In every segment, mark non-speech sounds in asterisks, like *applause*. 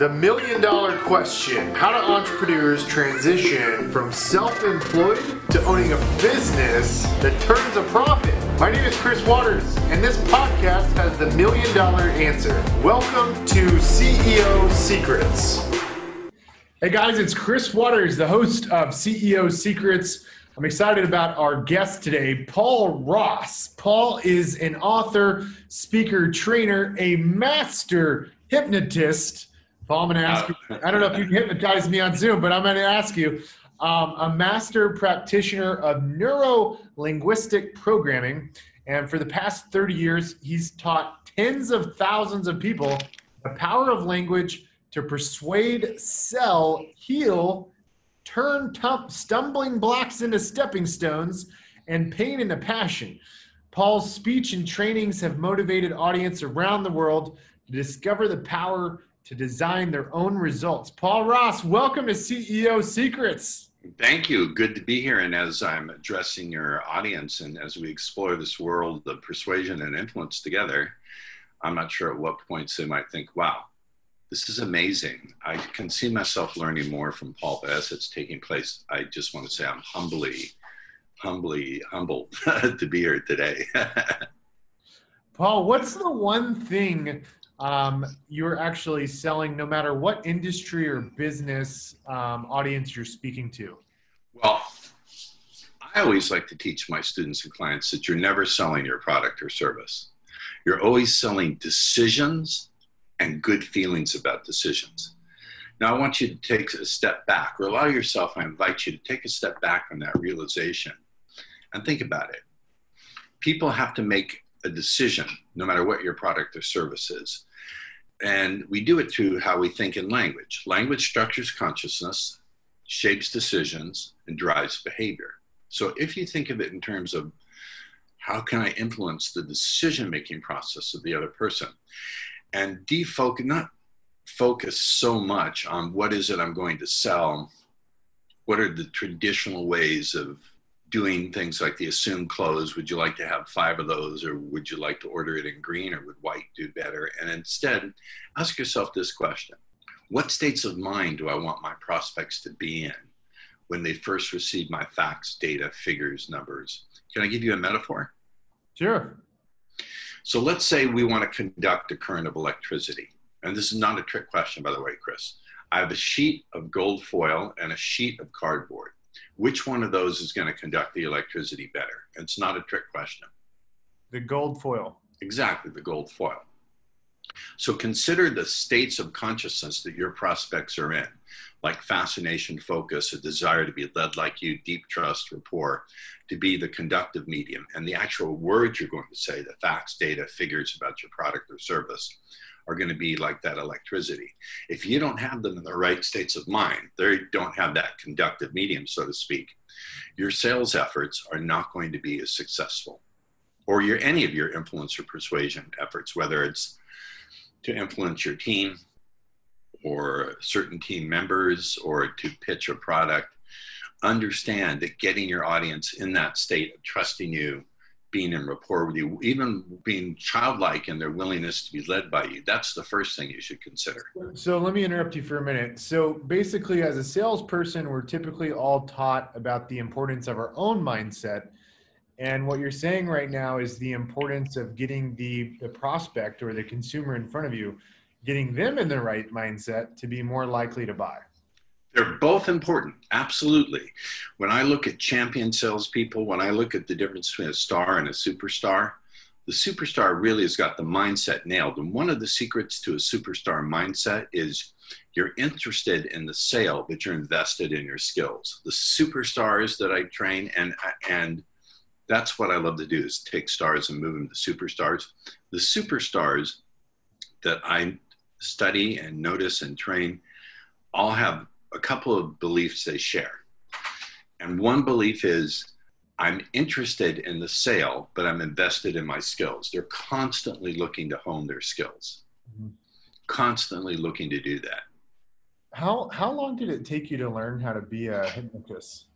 The million dollar question How do entrepreneurs transition from self employed to owning a business that turns a profit? My name is Chris Waters, and this podcast has the million dollar answer. Welcome to CEO Secrets. Hey guys, it's Chris Waters, the host of CEO Secrets. I'm excited about our guest today, Paul Ross. Paul is an author, speaker, trainer, a master hypnotist Paul, I'm going to ask you. I don't know if you can hypnotize me on Zoom, but I'm going to ask you. Um, a master practitioner of neuro linguistic programming, and for the past 30 years, he's taught tens of thousands of people the power of language to persuade, sell, heal, turn stumbling blocks into stepping stones, and pain into passion. Paul's speech and trainings have motivated audience around the world to discover the power to design their own results. Paul Ross, welcome to CEO Secrets. Thank you. Good to be here. And as I'm addressing your audience and as we explore this world of persuasion and influence together, I'm not sure at what points they might think, wow, this is amazing. I can see myself learning more from Paul, but as it's taking place, I just want to say I'm humbly, humbly humbled *laughs* to be here today. *laughs* Paul, what's the one thing um, you're actually selling no matter what industry or business um, audience you're speaking to? Well, I always like to teach my students and clients that you're never selling your product or service. You're always selling decisions and good feelings about decisions. Now, I want you to take a step back, or allow yourself, I invite you to take a step back from that realization and think about it. People have to make a decision, no matter what your product or service is. And we do it through how we think in language. Language structures consciousness, shapes decisions, and drives behavior. So if you think of it in terms of how can I influence the decision making process of the other person and defocus, not focus so much on what is it I'm going to sell, what are the traditional ways of doing things like the assumed close would you like to have five of those or would you like to order it in green or would white do better? And instead ask yourself this question. What states of mind do i want my prospects to be in when they first receive my facts data figures numbers? Can i give you a metaphor? Sure. So let's say we want to conduct a current of electricity. And this is not a trick question by the way chris. I have a sheet of gold foil and a sheet of cardboard which one of those is going to conduct the electricity better? It's not a trick question. The gold foil. Exactly, the gold foil. So consider the states of consciousness that your prospects are in, like fascination, focus, a desire to be led like you, deep trust, rapport, to be the conductive medium, and the actual words you're going to say, the facts, data, figures about your product or service are going to be like that electricity. If you don't have them in the right states of mind, they don't have that conductive medium, so to speak, your sales efforts are not going to be as successful. Or your any of your influence or persuasion efforts, whether it's to influence your team or certain team members or to pitch a product, understand that getting your audience in that state of trusting you being in rapport with you, even being childlike in their willingness to be led by you. That's the first thing you should consider. So let me interrupt you for a minute. So basically, as a salesperson, we're typically all taught about the importance of our own mindset. And what you're saying right now is the importance of getting the, the prospect or the consumer in front of you, getting them in the right mindset to be more likely to buy. They're both important, absolutely. When I look at champion salespeople, when I look at the difference between a star and a superstar, the superstar really has got the mindset nailed. And one of the secrets to a superstar mindset is you're interested in the sale, but you're invested in your skills. The superstars that I train, and and that's what I love to do is take stars and move them to superstars. The superstars that I study and notice and train all have a couple of beliefs they share. And one belief is I'm interested in the sale, but I'm invested in my skills. They're constantly looking to hone their skills, mm-hmm. constantly looking to do that. How, how long did it take you to learn how to be a hypnotist?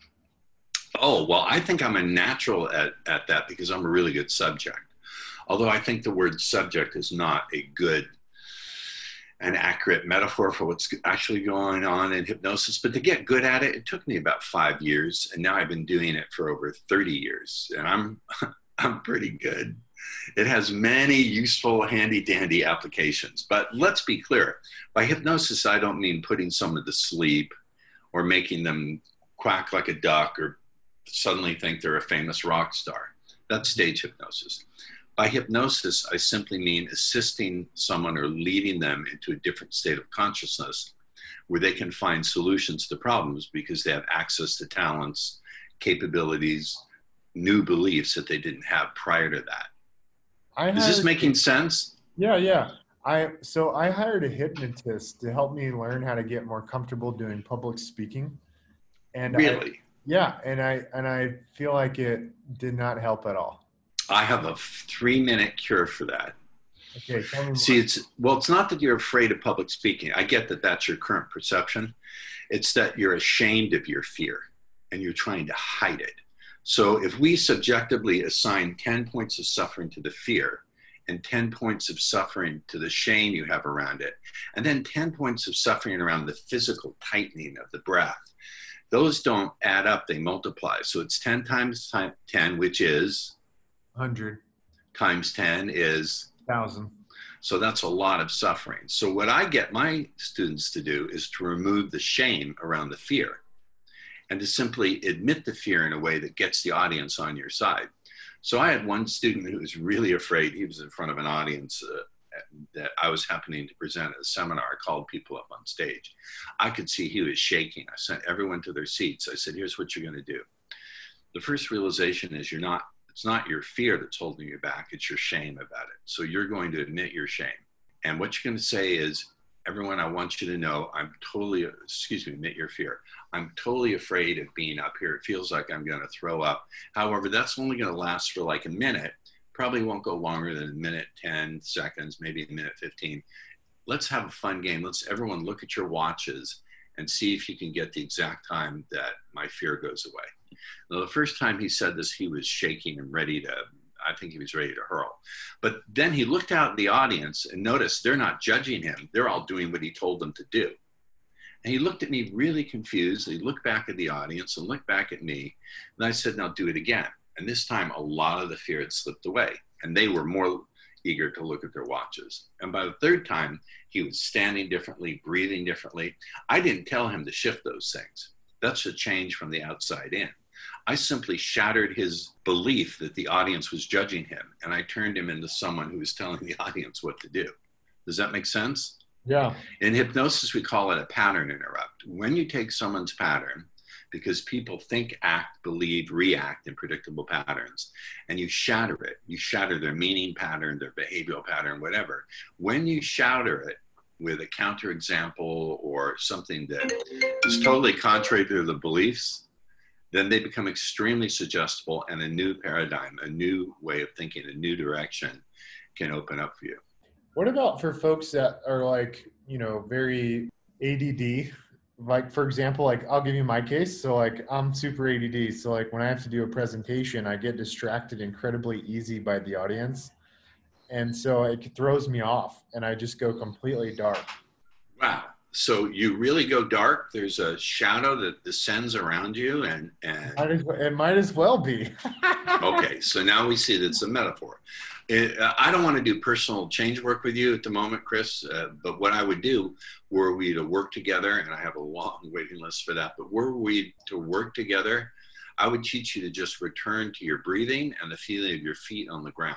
Oh, well, I think I'm a natural at, at that because I'm a really good subject. Although I think the word subject is not a good an accurate metaphor for what's actually going on in hypnosis. But to get good at it, it took me about five years, and now I've been doing it for over 30 years, and I'm *laughs* I'm pretty good. It has many useful, handy dandy applications. But let's be clear by hypnosis, I don't mean putting someone to sleep or making them quack like a duck or suddenly think they're a famous rock star. That's stage hypnosis. By hypnosis, I simply mean assisting someone or leading them into a different state of consciousness where they can find solutions to problems because they have access to talents, capabilities, new beliefs that they didn't have prior to that. I Is this making sense? Yeah, yeah. I so I hired a hypnotist to help me learn how to get more comfortable doing public speaking. And really? I, yeah, and I and I feel like it did not help at all. I have a three minute cure for that. Okay, See, it's well, it's not that you're afraid of public speaking. I get that that's your current perception. It's that you're ashamed of your fear and you're trying to hide it. So if we subjectively assign 10 points of suffering to the fear and 10 points of suffering to the shame you have around it, and then 10 points of suffering around the physical tightening of the breath, those don't add up, they multiply. So it's 10 times 10, which is 100 times 10 is 1000. So that's a lot of suffering. So what I get my students to do is to remove the shame around the fear and to simply admit the fear in a way that gets the audience on your side. So I had one student who was really afraid. He was in front of an audience uh, that I was happening to present at a seminar. I called people up on stage. I could see he was shaking. I sent everyone to their seats. I said, "Here's what you're going to do." The first realization is you're not. It's not your fear that's holding you back. It's your shame about it. So you're going to admit your shame. And what you're going to say is, everyone, I want you to know I'm totally, excuse me, admit your fear. I'm totally afraid of being up here. It feels like I'm going to throw up. However, that's only going to last for like a minute. Probably won't go longer than a minute, 10 seconds, maybe a minute 15. Let's have a fun game. Let's everyone look at your watches and see if you can get the exact time that my fear goes away. Now, the first time he said this, he was shaking and ready to I think he was ready to hurl. But then he looked out at the audience and noticed they're not judging him. They're all doing what he told them to do. And he looked at me really confused. He looked back at the audience and looked back at me. And I said, Now do it again. And this time, a lot of the fear had slipped away. And they were more eager to look at their watches. And by the third time, he was standing differently, breathing differently. I didn't tell him to shift those things. That's a change from the outside in. I simply shattered his belief that the audience was judging him, and I turned him into someone who was telling the audience what to do. Does that make sense? Yeah. In hypnosis, we call it a pattern interrupt. When you take someone's pattern, because people think, act, believe, react in predictable patterns, and you shatter it, you shatter their meaning pattern, their behavioral pattern, whatever. When you shatter it, with a counterexample or something that is totally contrary to the beliefs, then they become extremely suggestible and a new paradigm, a new way of thinking, a new direction can open up for you. What about for folks that are like, you know, very ADD? Like, for example, like I'll give you my case. So, like, I'm super ADD. So, like, when I have to do a presentation, I get distracted incredibly easy by the audience. And so it throws me off and I just go completely dark. Wow so you really go dark. There's a shadow that descends around you, and and might as well, it might as well be. *laughs* okay, so now we see that it's a metaphor. It, uh, I don't want to do personal change work with you at the moment, Chris. Uh, but what I would do were we to work together, and I have a long waiting list for that. But were we to work together, I would teach you to just return to your breathing and the feeling of your feet on the ground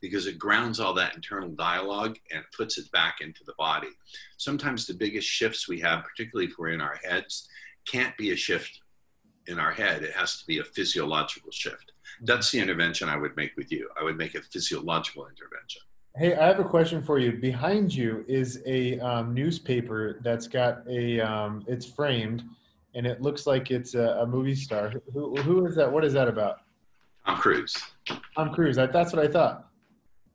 because it grounds all that internal dialogue and puts it back into the body. Sometimes the biggest shifts we have, particularly if we're in our heads, can't be a shift in our head. It has to be a physiological shift. That's the intervention I would make with you. I would make a physiological intervention. Hey, I have a question for you. Behind you is a um, newspaper that's got a, um, it's framed, and it looks like it's a, a movie star. Who, who is that? What is that about? Tom Cruise. Tom Cruise. That's what I thought.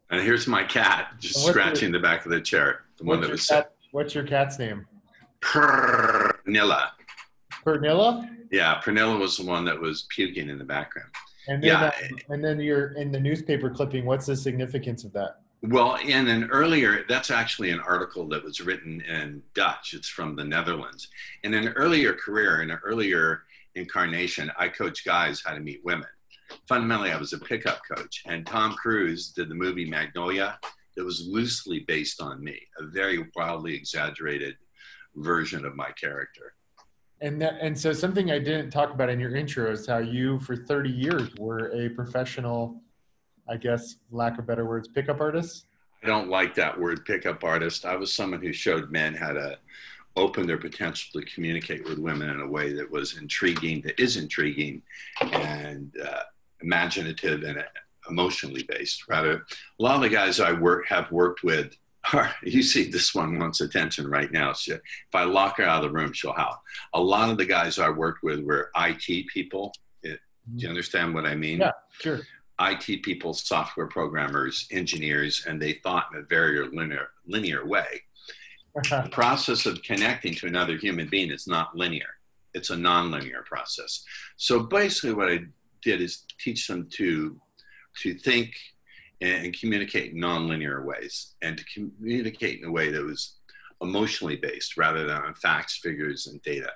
And here's my cat just scratching your, the back of the chair. The one that was cat, What's your cat's name? Pernilla. Pernilla? Yeah, Pernilla was the one that was puking in the background. And then, yeah. Uh, and then you're in the newspaper clipping. What's the significance of that? Well, in an earlier, that's actually an article that was written in Dutch. It's from the Netherlands. In an earlier career, in an earlier incarnation, I coached guys how to meet women. Fundamentally, I was a pickup coach, and Tom Cruise did the movie Magnolia that was loosely based on me, a very wildly exaggerated version of my character. And that, and so something I didn't talk about in your intro is how you, for 30 years, were a professional I guess, lack of better words, pickup artist? I don't like that word, pickup artist. I was someone who showed men how to open their potential to communicate with women in a way that was intriguing, that is intriguing, and uh, imaginative and emotionally based. Rather, a lot of the guys I work have worked with. You see, this one wants attention right now. So if I lock her out of the room, she'll howl. A lot of the guys I worked with were IT people. It, do you mm-hmm. understand what I mean? Yeah, sure. IT people, software programmers, engineers, and they thought in a very linear, linear way. *laughs* the process of connecting to another human being is not linear. It's a nonlinear process. So basically what I did is teach them to, to think and communicate in nonlinear ways and to communicate in a way that was emotionally based rather than on facts, figures, and data.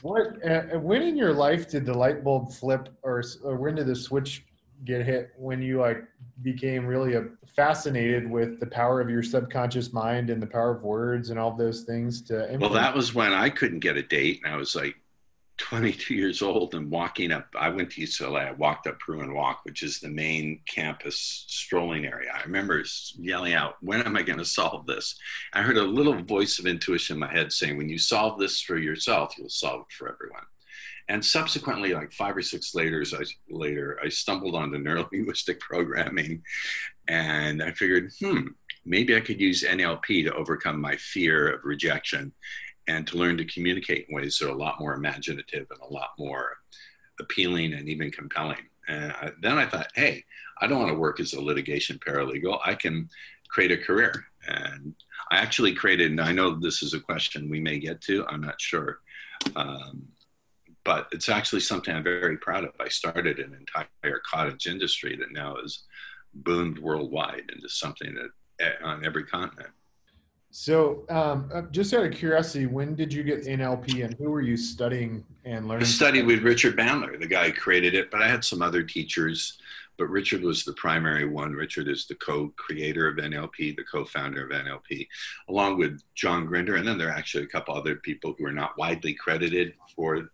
What, uh, when in your life did the light bulb flip or, or when did the switch get hit when you like became really a, fascinated with the power of your subconscious mind and the power of words and all those things to implement. well that was when i couldn't get a date and i was like 22 years old and walking up i went to ucla i walked up Bruin walk which is the main campus strolling area. I remember yelling out when am i going to solve this? I heard a little voice of intuition in my head saying when you solve this for yourself you'll solve it for everyone. And subsequently, like five or six later, I, later, I stumbled onto neurolinguistic *laughs* programming, and I figured, hmm, maybe I could use NLP to overcome my fear of rejection, and to learn to communicate in ways that are a lot more imaginative and a lot more appealing and even compelling. And I, then I thought, hey, I don't want to work as a litigation paralegal. I can create a career. And I actually created, and I know this is a question we may get to, I'm not sure. Um, but it's actually something I'm very proud of. I started an entire cottage industry that now is boomed worldwide into something that eh, on every continent. So, um, uh, just out of curiosity, when did you get NLP, and who were you studying and learning? I studied with Richard Bandler, the guy who created it, but I had some other teachers. But Richard was the primary one. Richard is the co-creator of NLP, the co-founder of NLP, along with John Grinder, and then there are actually a couple other people who are not widely credited for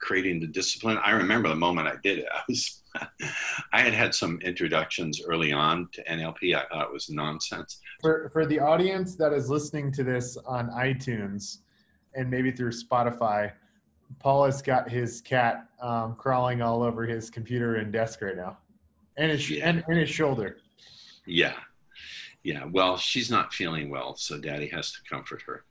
creating the discipline. I remember the moment I did it. I was, *laughs* I had had some introductions early on to NLP. I thought it was nonsense. For for the audience that is listening to this on iTunes and maybe through Spotify, Paul has got his cat um, crawling all over his computer and desk right now, and his yeah. and, and his shoulder. Yeah, yeah. Well, she's not feeling well, so Daddy has to comfort her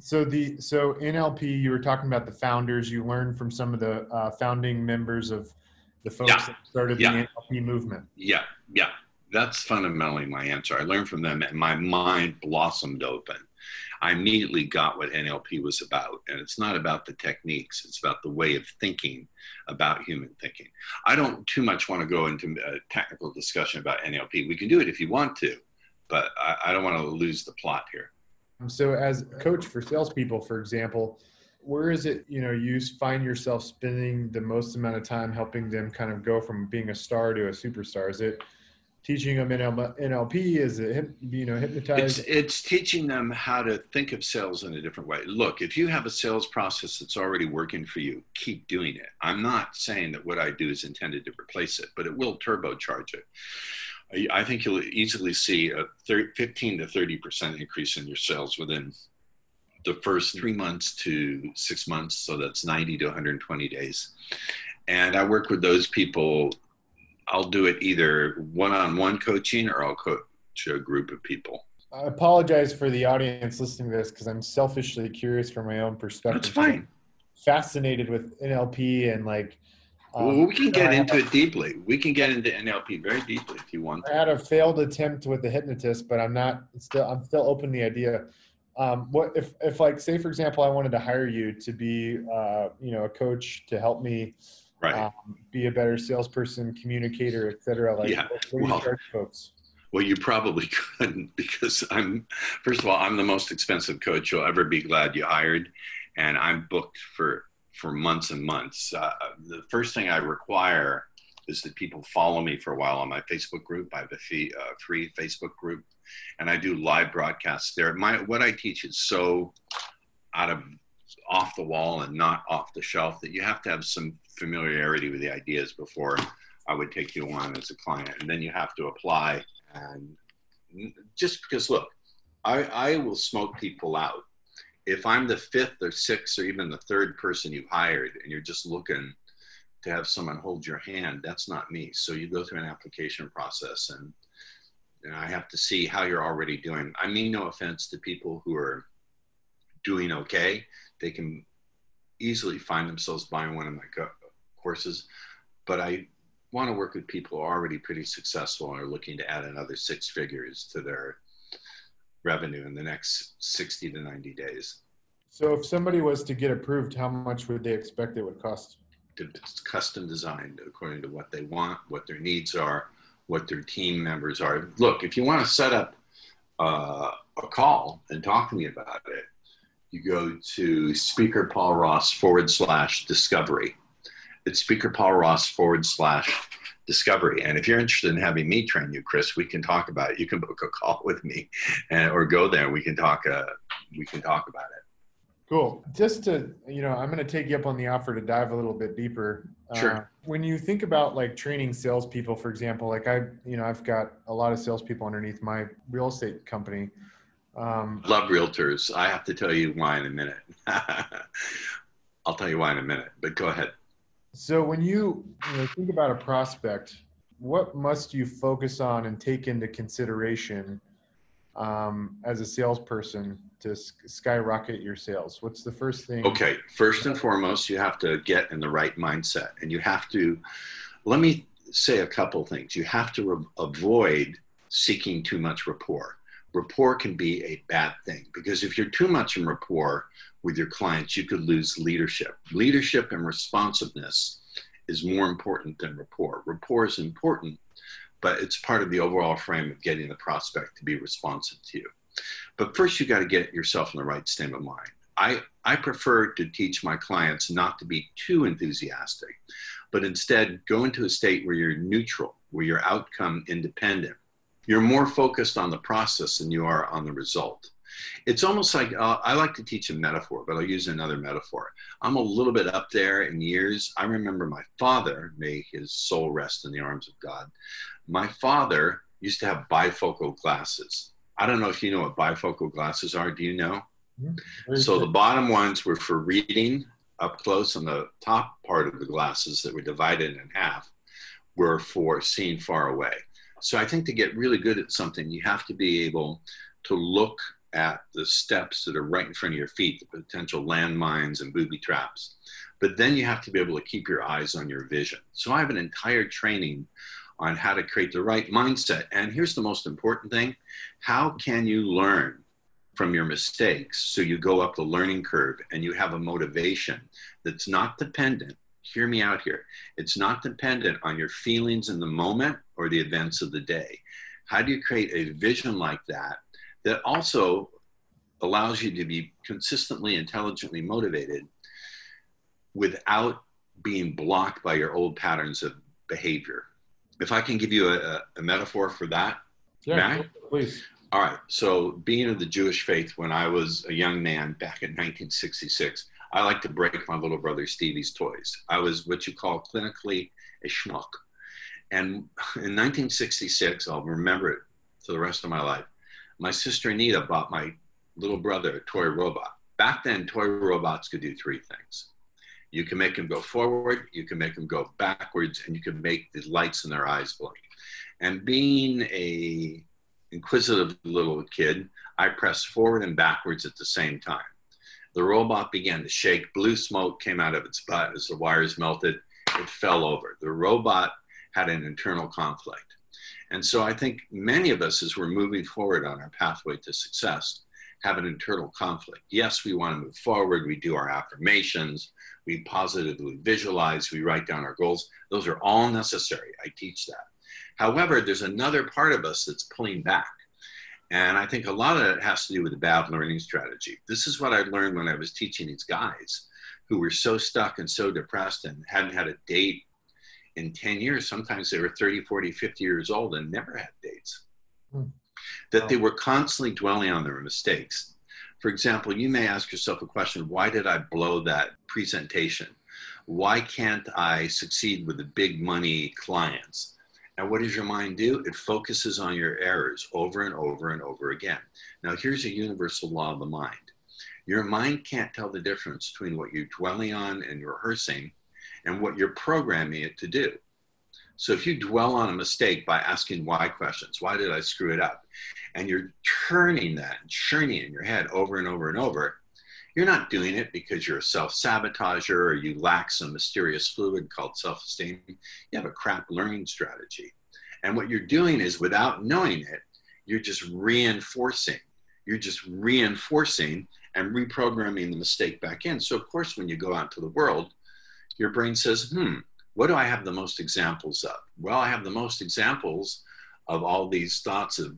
so the so NLP, you were talking about the founders. You learned from some of the uh, founding members of the folks yeah. that started yeah. the NLP movement. Yeah, yeah, that's fundamentally my answer. I learned from them, and my mind blossomed open. I immediately got what NLP was about, and it's not about the techniques; it's about the way of thinking about human thinking. I don't too much want to go into a technical discussion about NLP. We can do it if you want to, but I, I don't want to lose the plot here. Um, so, as coach for salespeople, for example, where is it you know you find yourself spending the most amount of time helping them kind of go from being a star to a superstar? Is it teaching them NLP? Is it you know hypnotize? It's, it's teaching them how to think of sales in a different way. Look, if you have a sales process that's already working for you, keep doing it. I'm not saying that what I do is intended to replace it, but it will turbocharge it. I think you'll easily see a 15 to 30% increase in your sales within the first three months to six months. So that's 90 to 120 days. And I work with those people. I'll do it either one on one coaching or I'll coach a group of people. I apologize for the audience listening to this because I'm selfishly curious from my own perspective. That's fine. fascinated with NLP and like um, well, we can get into it deeply. We can get into NLP very deeply if you want. I had a failed attempt with the hypnotist, but I'm not still. I'm still open to the idea. Um, what if, if like, say, for example, I wanted to hire you to be, uh, you know, a coach to help me right. um, be a better salesperson, communicator, etc. Like, yeah. Well, folks? Well, you probably *laughs* couldn't because I'm, first of all, I'm the most expensive coach you'll ever be glad you hired. And I'm booked for, for months and months. Uh, the first thing I require is that people follow me for a while on my Facebook group. I have a fee, uh, free Facebook group and I do live broadcasts there. My, what I teach is so out of off the wall and not off the shelf that you have to have some familiarity with the ideas before I would take you on as a client. And then you have to apply. And just because, look, I, I will smoke people out. If I'm the fifth or sixth or even the third person you've hired and you're just looking to have someone hold your hand, that's not me. So you go through an application process and, and I have to see how you're already doing. I mean, no offense to people who are doing okay. They can easily find themselves buying one of my courses, but I want to work with people who are already pretty successful and are looking to add another six figures to their revenue in the next 60 to 90 days. So if somebody was to get approved, how much would they expect it would cost? It's custom designed according to what they want, what their needs are, what their team members are. Look, if you want to set up uh, a call and talk to me about it, you go to Speaker Paul Ross forward slash discovery it's Speaker Paul Ross forward slash discovery. And if you're interested in having me train you, Chris, we can talk about it. You can book a call with me and, or go there. We can talk, uh, we can talk about it. Cool. Just to, you know, I'm going to take you up on the offer to dive a little bit deeper. Sure. Uh, when you think about like training salespeople, for example, like I, you know, I've got a lot of salespeople underneath my real estate company. Um, Love realtors. I have to tell you why in a minute. *laughs* I'll tell you why in a minute, but go ahead. So when you, you know, think about a prospect, what must you focus on and take into consideration um, as a salesperson to skyrocket your sales? What's the first thing? Okay, first and foremost, you have to get in the right mindset, and you have to. Let me say a couple things. You have to re- avoid seeking too much rapport. Rapport can be a bad thing because if you're too much in rapport, with your clients, you could lose leadership. Leadership and responsiveness is more important than rapport. Rapport is important, but it's part of the overall frame of getting the prospect to be responsive to you. But first, you got to get yourself in the right state of mind. I, I prefer to teach my clients not to be too enthusiastic, but instead go into a state where you're neutral, where you're outcome independent. You're more focused on the process than you are on the result. It's almost like uh, I like to teach a metaphor, but I'll use another metaphor. I'm a little bit up there in years. I remember my father, may his soul rest in the arms of God. My father used to have bifocal glasses. I don't know if you know what bifocal glasses are. Do you know? Mm-hmm. So the bottom ones were for reading up close, and the top part of the glasses that were divided in half were for seeing far away. So I think to get really good at something, you have to be able to look at the steps that are right in front of your feet, the potential landmines and booby traps. But then you have to be able to keep your eyes on your vision. So I have an entire training on how to create the right mindset. And here's the most important thing how can you learn from your mistakes so you go up the learning curve and you have a motivation that's not dependent? Hear me out here. It's not dependent on your feelings in the moment or the events of the day. How do you create a vision like that that also allows you to be consistently intelligently motivated without being blocked by your old patterns of behavior. If I can give you a, a metaphor for that, yeah, please. All right. So, being of the Jewish faith, when I was a young man back in 1966, I like to break my little brother Stevie's toys. I was what you call clinically a schmuck. And *sighs* in 1966, I'll remember it for the rest of my life my sister Anita bought my little brother a toy robot. Back then, toy robots could do three things. You can make them go forward, you can make them go backwards, and you can make the lights in their eyes blink. And being a inquisitive little kid, I pressed forward and backwards at the same time. The robot began to shake. Blue smoke came out of its butt as the wires melted. It fell over. The robot had an internal conflict. And so I think many of us, as we're moving forward on our pathway to success, have an internal conflict. Yes, we want to move forward. We do our affirmations. We positively visualize. We write down our goals. Those are all necessary. I teach that. However, there's another part of us that's pulling back. And I think a lot of it has to do with the bad learning strategy. This is what I learned when I was teaching these guys who were so stuck and so depressed and hadn't had a date in 10 years. Sometimes they were 30, 40, 50 years old and never had dates. Hmm. That they were constantly dwelling on their mistakes. For example, you may ask yourself a question why did I blow that presentation? Why can't I succeed with the big money clients? And what does your mind do? It focuses on your errors over and over and over again. Now, here's a universal law of the mind your mind can't tell the difference between what you're dwelling on and rehearsing and what you're programming it to do. So if you dwell on a mistake by asking why questions, why did I screw it up? And you're turning that and churning in your head over and over and over, you're not doing it because you're a self sabotager or you lack some mysterious fluid called self esteem. You have a crap learning strategy. And what you're doing is without knowing it, you're just reinforcing. You're just reinforcing and reprogramming the mistake back in. So, of course, when you go out to the world, your brain says, hmm, what do I have the most examples of? Well, I have the most examples of all these thoughts of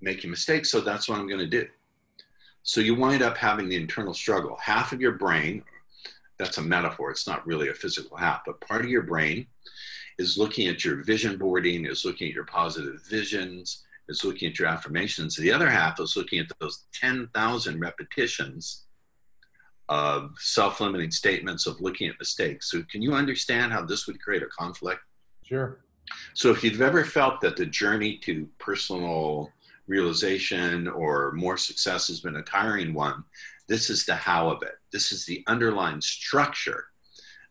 making mistakes, so that's what I'm going to do. So you wind up having the internal struggle. Half of your brain, that's a metaphor, it's not really a physical half, but part of your brain is looking at your vision boarding, is looking at your positive visions, is looking at your affirmations. The other half is looking at those 10,000 repetitions of self limiting statements, of looking at mistakes. So, can you understand how this would create a conflict? Sure. So, if you've ever felt that the journey to personal realization or more success has been a tiring one, this is the how of it. This is the underlying structure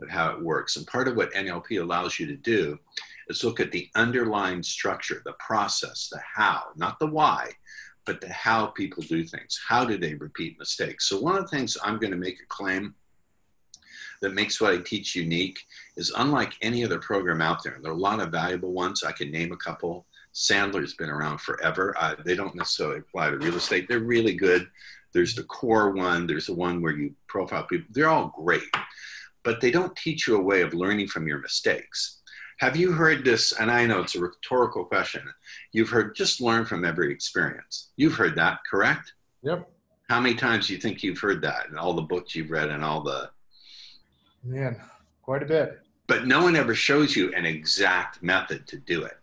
of how it works. And part of what NLP allows you to do is look at the underlying structure, the process, the how, not the why, but the how people do things. How do they repeat mistakes? So, one of the things I'm going to make a claim that makes what I teach unique is unlike any other program out there. There are a lot of valuable ones. I can name a couple. Sandler's been around forever. Uh, they don't necessarily apply to real estate. They're really good. There's the core one. There's the one where you profile people. They're all great, but they don't teach you a way of learning from your mistakes. Have you heard this? And I know it's a rhetorical question. You've heard just learn from every experience. You've heard that, correct? Yep. How many times do you think you've heard that in all the books you've read and all the. Man, quite a bit. But no one ever shows you an exact method to do it.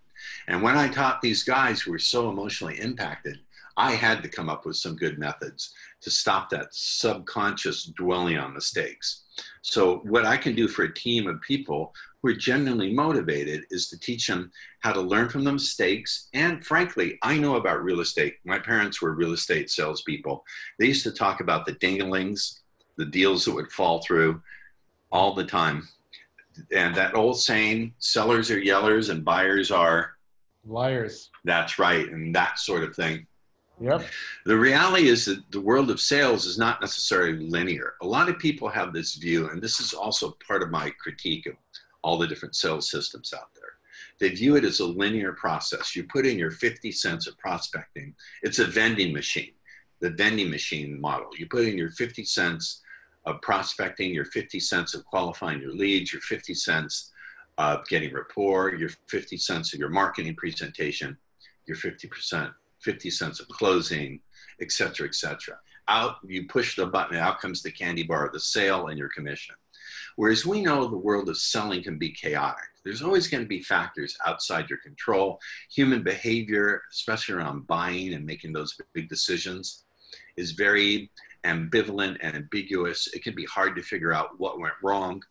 And when I taught these guys who were so emotionally impacted, I had to come up with some good methods to stop that subconscious dwelling on mistakes. So, what I can do for a team of people who are genuinely motivated is to teach them how to learn from the mistakes. And frankly, I know about real estate. My parents were real estate salespeople. They used to talk about the dinglings, the deals that would fall through all the time and that old saying, sellers are yellers and buyers are liars. That's right, and that sort of thing. Yep. The reality is that the world of sales is not necessarily linear. A lot of people have this view, and this is also part of my critique of all the different sales systems out there. They view it as a linear process. You put in your 50 cents of prospecting, it's a vending machine, the vending machine model. You put in your 50 cents of prospecting, your 50 cents of qualifying your leads, your 50 cents of getting rapport, your 50 cents of your marketing presentation, your 50%, 50 cents of closing, et cetera, et cetera. Out, you push the button, out comes the candy bar, the sale, and your commission. Whereas we know the world of selling can be chaotic. There's always going to be factors outside your control. Human behavior, especially around buying and making those big decisions, is very ambivalent and ambiguous. It can be hard to figure out what went wrong.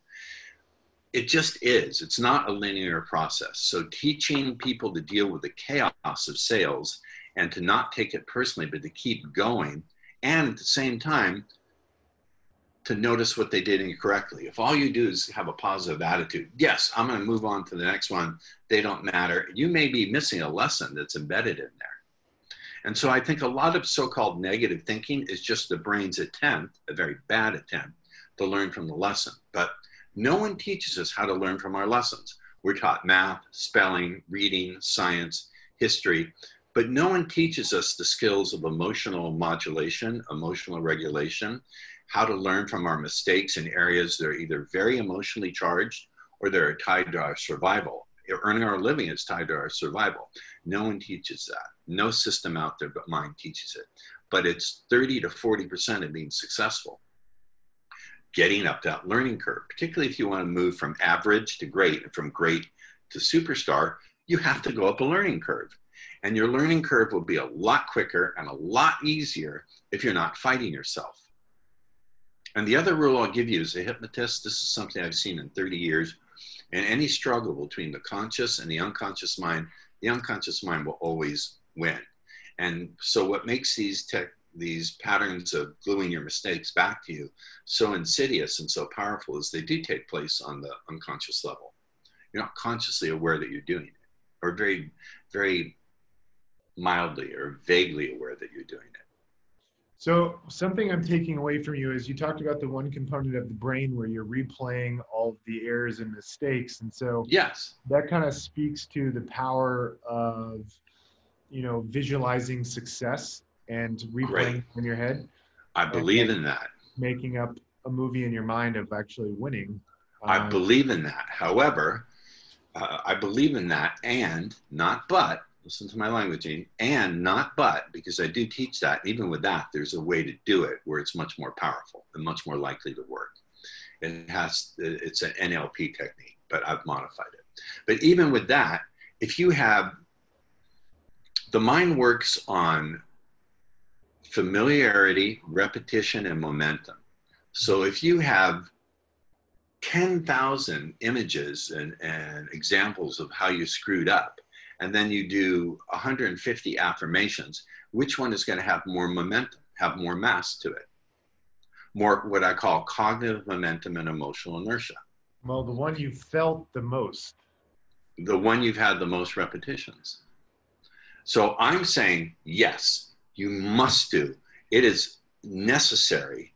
It just is. It's not a linear process. So, teaching people to deal with the chaos of sales and to not take it personally, but to keep going, and at the same time, to notice what they did incorrectly. If all you do is have a positive attitude, yes, I'm going to move on to the next one, they don't matter. You may be missing a lesson that's embedded in there. And so I think a lot of so called negative thinking is just the brain's attempt, a very bad attempt, to learn from the lesson. But no one teaches us how to learn from our lessons. We're taught math, spelling, reading, science, history, but no one teaches us the skills of emotional modulation, emotional regulation, how to learn from our mistakes in areas that are either very emotionally charged or that are tied to our survival earning our living is tied to our survival. No one teaches that. No system out there but mine teaches it. But it's 30 to 40% of being successful. Getting up that learning curve, particularly if you want to move from average to great and from great to superstar, you have to go up a learning curve. And your learning curve will be a lot quicker and a lot easier if you're not fighting yourself. And the other rule I'll give you as a hypnotist, this is something I've seen in 30 years. In any struggle between the conscious and the unconscious mind, the unconscious mind will always win. And so, what makes these tech, these patterns of gluing your mistakes back to you so insidious and so powerful is they do take place on the unconscious level. You're not consciously aware that you're doing it, or very, very mildly or vaguely aware that you're doing it. So something I'm taking away from you is you talked about the one component of the brain where you're replaying all the errors and mistakes, and so yes, that kind of speaks to the power of you know visualizing success and replaying in your head. I believe in that. Making up a movie in your mind of actually winning. I uh, believe in that. However, uh, I believe in that, and not but listen to my languaging, and not but, because I do teach that. Even with that, there's a way to do it where it's much more powerful and much more likely to work. It has, it's an NLP technique, but I've modified it. But even with that, if you have, the mind works on familiarity, repetition, and momentum. So if you have 10,000 images and, and examples of how you screwed up, and then you do 150 affirmations, which one is going to have more momentum, have more mass to it? More what I call cognitive momentum and emotional inertia. Well, the one you felt the most. The one you've had the most repetitions. So I'm saying, yes, you must do. It is necessary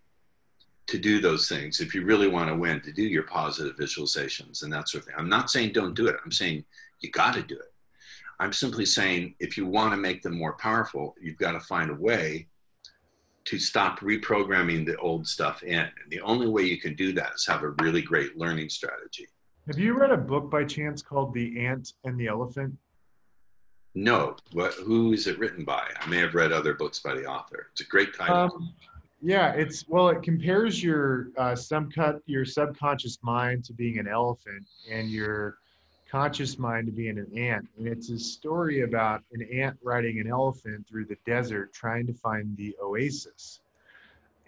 to do those things if you really want to win, to do your positive visualizations and that sort of thing. I'm not saying don't do it. I'm saying you got to do it. I'm simply saying if you want to make them more powerful, you've got to find a way to stop reprogramming the old stuff in. And the only way you can do that is have a really great learning strategy. Have you read a book by chance called The Ant and the Elephant? No. What, who is it written by? I may have read other books by the author. It's a great title. Um, yeah, it's well, it compares your uh, subcut, your subconscious mind to being an elephant, and your conscious mind to being an ant. And it's a story about an ant riding an elephant through the desert trying to find the oasis.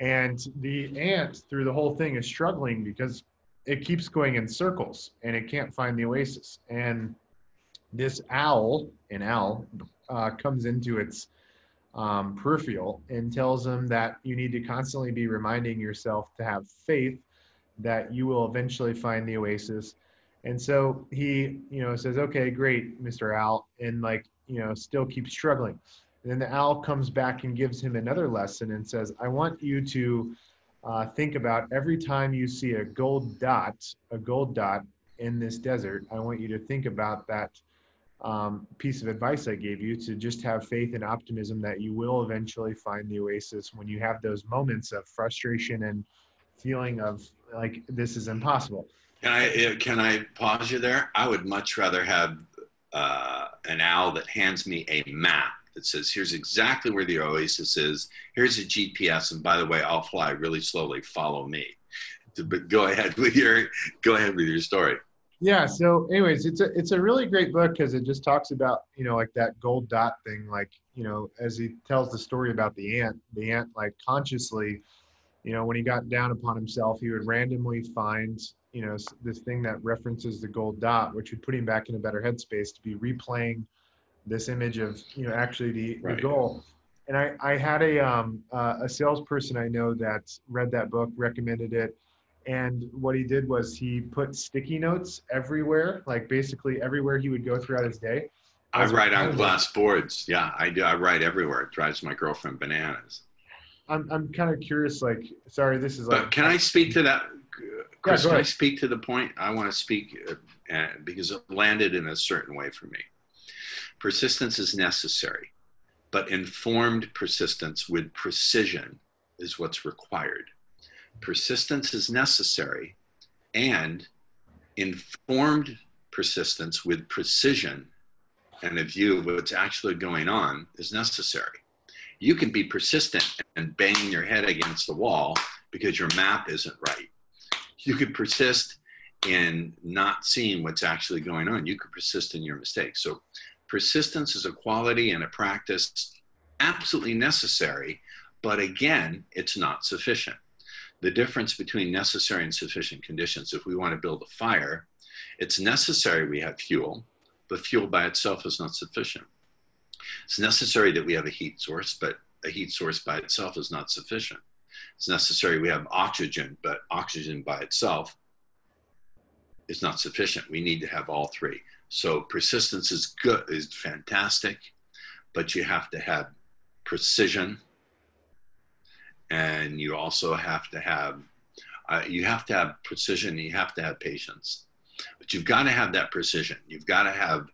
And the ant, through the whole thing, is struggling because it keeps going in circles and it can't find the oasis. And this owl, an owl, uh, comes into its um, peripheral and tells them that you need to constantly be reminding yourself to have faith that you will eventually find the oasis and so he, you know, says, okay, great, Mr. Owl, and like, you know, still keeps struggling. And then the owl comes back and gives him another lesson and says, I want you to uh, think about every time you see a gold dot, a gold dot in this desert, I want you to think about that um, piece of advice I gave you to just have faith and optimism that you will eventually find the oasis when you have those moments of frustration and feeling of like this is impossible. Can I can I pause you there? I would much rather have uh, an owl that hands me a map that says, "Here's exactly where the oasis is. Here's a GPS, and by the way, I'll fly really slowly. Follow me." But go ahead with your go ahead with your story. Yeah. So, anyways, it's a it's a really great book because it just talks about you know like that gold dot thing. Like you know, as he tells the story about the ant, the ant like consciously, you know, when he got down upon himself, he would randomly find you know this thing that references the gold dot which would put him back in a better headspace to be replaying this image of you know actually the, right. the goal. And i i had a um uh, a salesperson i know that read that book recommended it and what he did was he put sticky notes everywhere like basically everywhere he would go throughout his day. I write on glass boards. Yeah i do i write everywhere. It drives my girlfriend bananas. I'm, I'm kind of curious like sorry this is like but can i speak to that Chris, yeah, can I speak to the point? I want to speak uh, because it landed in a certain way for me. Persistence is necessary, but informed persistence with precision is what's required. Persistence is necessary, and informed persistence with precision and a view of what's actually going on is necessary. You can be persistent and banging your head against the wall because your map isn't right. You could persist in not seeing what's actually going on. You could persist in your mistakes. So, persistence is a quality and a practice absolutely necessary, but again, it's not sufficient. The difference between necessary and sufficient conditions, if we want to build a fire, it's necessary we have fuel, but fuel by itself is not sufficient. It's necessary that we have a heat source, but a heat source by itself is not sufficient. It's necessary we have oxygen, but oxygen by itself is not sufficient. We need to have all three. So persistence is good, is fantastic, but you have to have precision, and you also have to have uh, you have to have precision. You have to have patience, but you've got to have that precision. You've got to have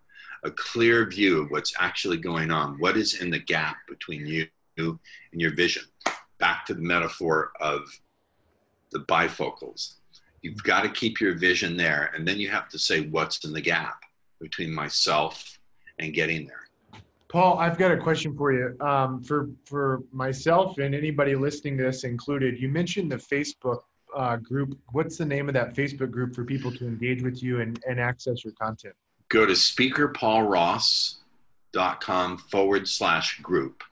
a clear view of what's actually going on. What is in the gap between you and your vision? Back to the metaphor of the bifocals. You've got to keep your vision there, and then you have to say what's in the gap between myself and getting there. Paul, I've got a question for you. Um, for for myself and anybody listening to this included, you mentioned the Facebook uh, group. What's the name of that Facebook group for people to engage with you and, and access your content? Go to speakerpaulross.com forward slash group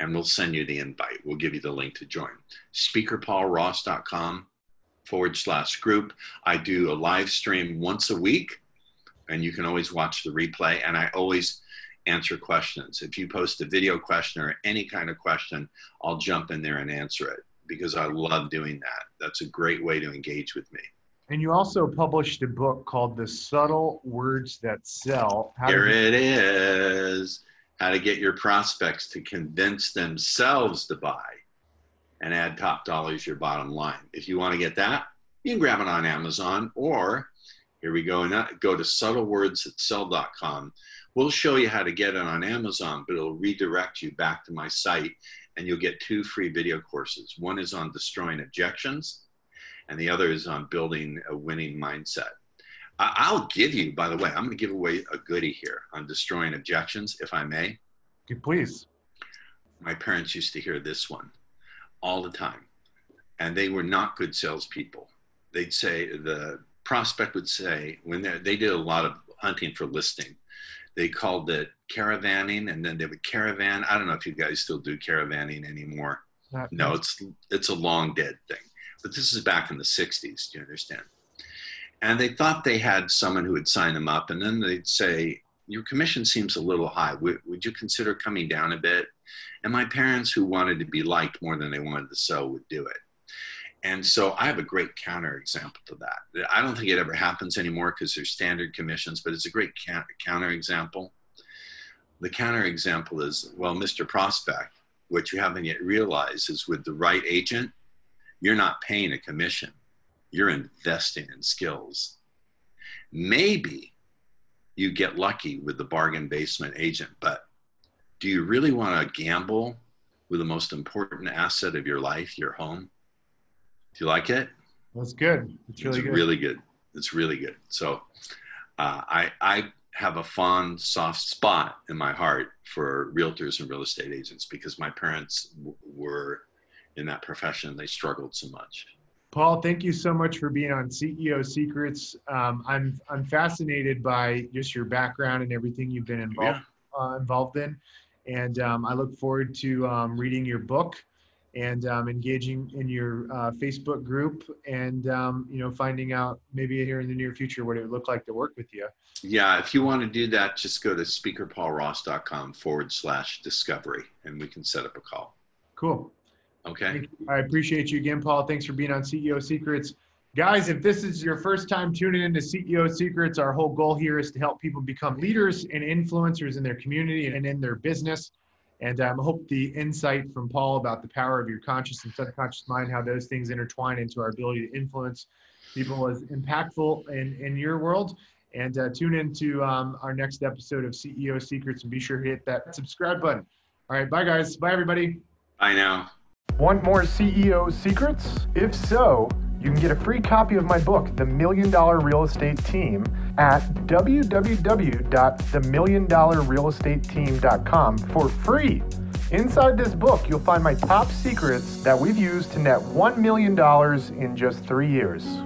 and we'll send you the invite. We'll give you the link to join. Speakerpaulross.com forward slash group. I do a live stream once a week and you can always watch the replay. And I always answer questions. If you post a video question or any kind of question, I'll jump in there and answer it because I love doing that. That's a great way to engage with me. And you also published a book called The Subtle Words That Sell. How Here it is How to Get Your Prospects to Convince Themselves to Buy and Add Top Dollars Your Bottom Line. If you want to get that, you can grab it on Amazon or here we go and go to subtlewordsthatsell.com. We'll show you how to get it on Amazon, but it'll redirect you back to my site and you'll get two free video courses. One is on destroying objections and the other is on building a winning mindset. I'll give you, by the way, I'm going to give away a goodie here on destroying objections, if I may. Please. My parents used to hear this one all the time, and they were not good salespeople. They'd say, the prospect would say, when they did a lot of hunting for listing, they called it caravanning, and then they would caravan. I don't know if you guys still do caravanning anymore. Not no, it's it's a long dead thing but this is back in the 60s, do you understand? And they thought they had someone who would sign them up, and then they'd say, Your commission seems a little high. Would, would you consider coming down a bit? And my parents, who wanted to be liked more than they wanted to sell, would do it. And so I have a great counter example to that. I don't think it ever happens anymore because there's standard commissions, but it's a great counter example. The counter example is well, Mr. Prospect, what you haven't yet realized is with the right agent, you're not paying a commission, you're investing in skills. Maybe you get lucky with the bargain basement agent, but do you really want to gamble with the most important asset of your life, your home? Do you like it? That's good. It's really it's good. Really good. It's really good. So uh, I I have a fond, soft spot in my heart for realtors and real estate agents because my parents w- were in that profession. They struggled so much. Paul, thank you so much for being on CEO Secrets. Um, I'm I'm fascinated by just your background and everything you've been involved yeah. uh, involved in, and um, I look forward to um, reading your book and um, engaging in your uh, Facebook group, and um, you know finding out maybe here in the near future what it would look like to work with you. Yeah, if you want to do that, just go to speakerpaulross.com forward slash discovery, and we can set up a call. Cool. Okay. I appreciate you again, Paul. Thanks for being on CEO Secrets. Guys, if this is your first time tuning into CEO Secrets, our whole goal here is to help people become leaders and influencers in their community and in their business. And um, I hope the insight from Paul about the power of your conscious and subconscious mind, how those things intertwine into our ability to influence people, was impactful in, in your world. And uh, tune into um, our next episode of CEO Secrets and be sure to hit that subscribe button. All right, bye, guys. Bye, everybody. Bye now. Want more CEO secrets? If so, You can get a free copy of my book, The Million Dollar Real Estate Team, at www.themilliondollarrealestateteam.com for free. Inside this book, you'll find my top secrets that we've used to net $1 million in just three years.